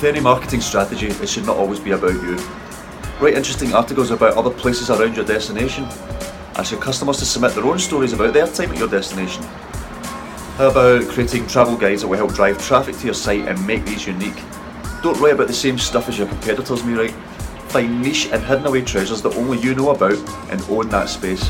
With any marketing strategy, it should not always be about you. Write interesting articles about other places around your destination. Ask your customers to submit their own stories about their time at your destination. How about creating travel guides that will help drive traffic to your site and make these unique? Don't write about the same stuff as your competitors may write. Find niche and hidden away treasures that only you know about and own that space.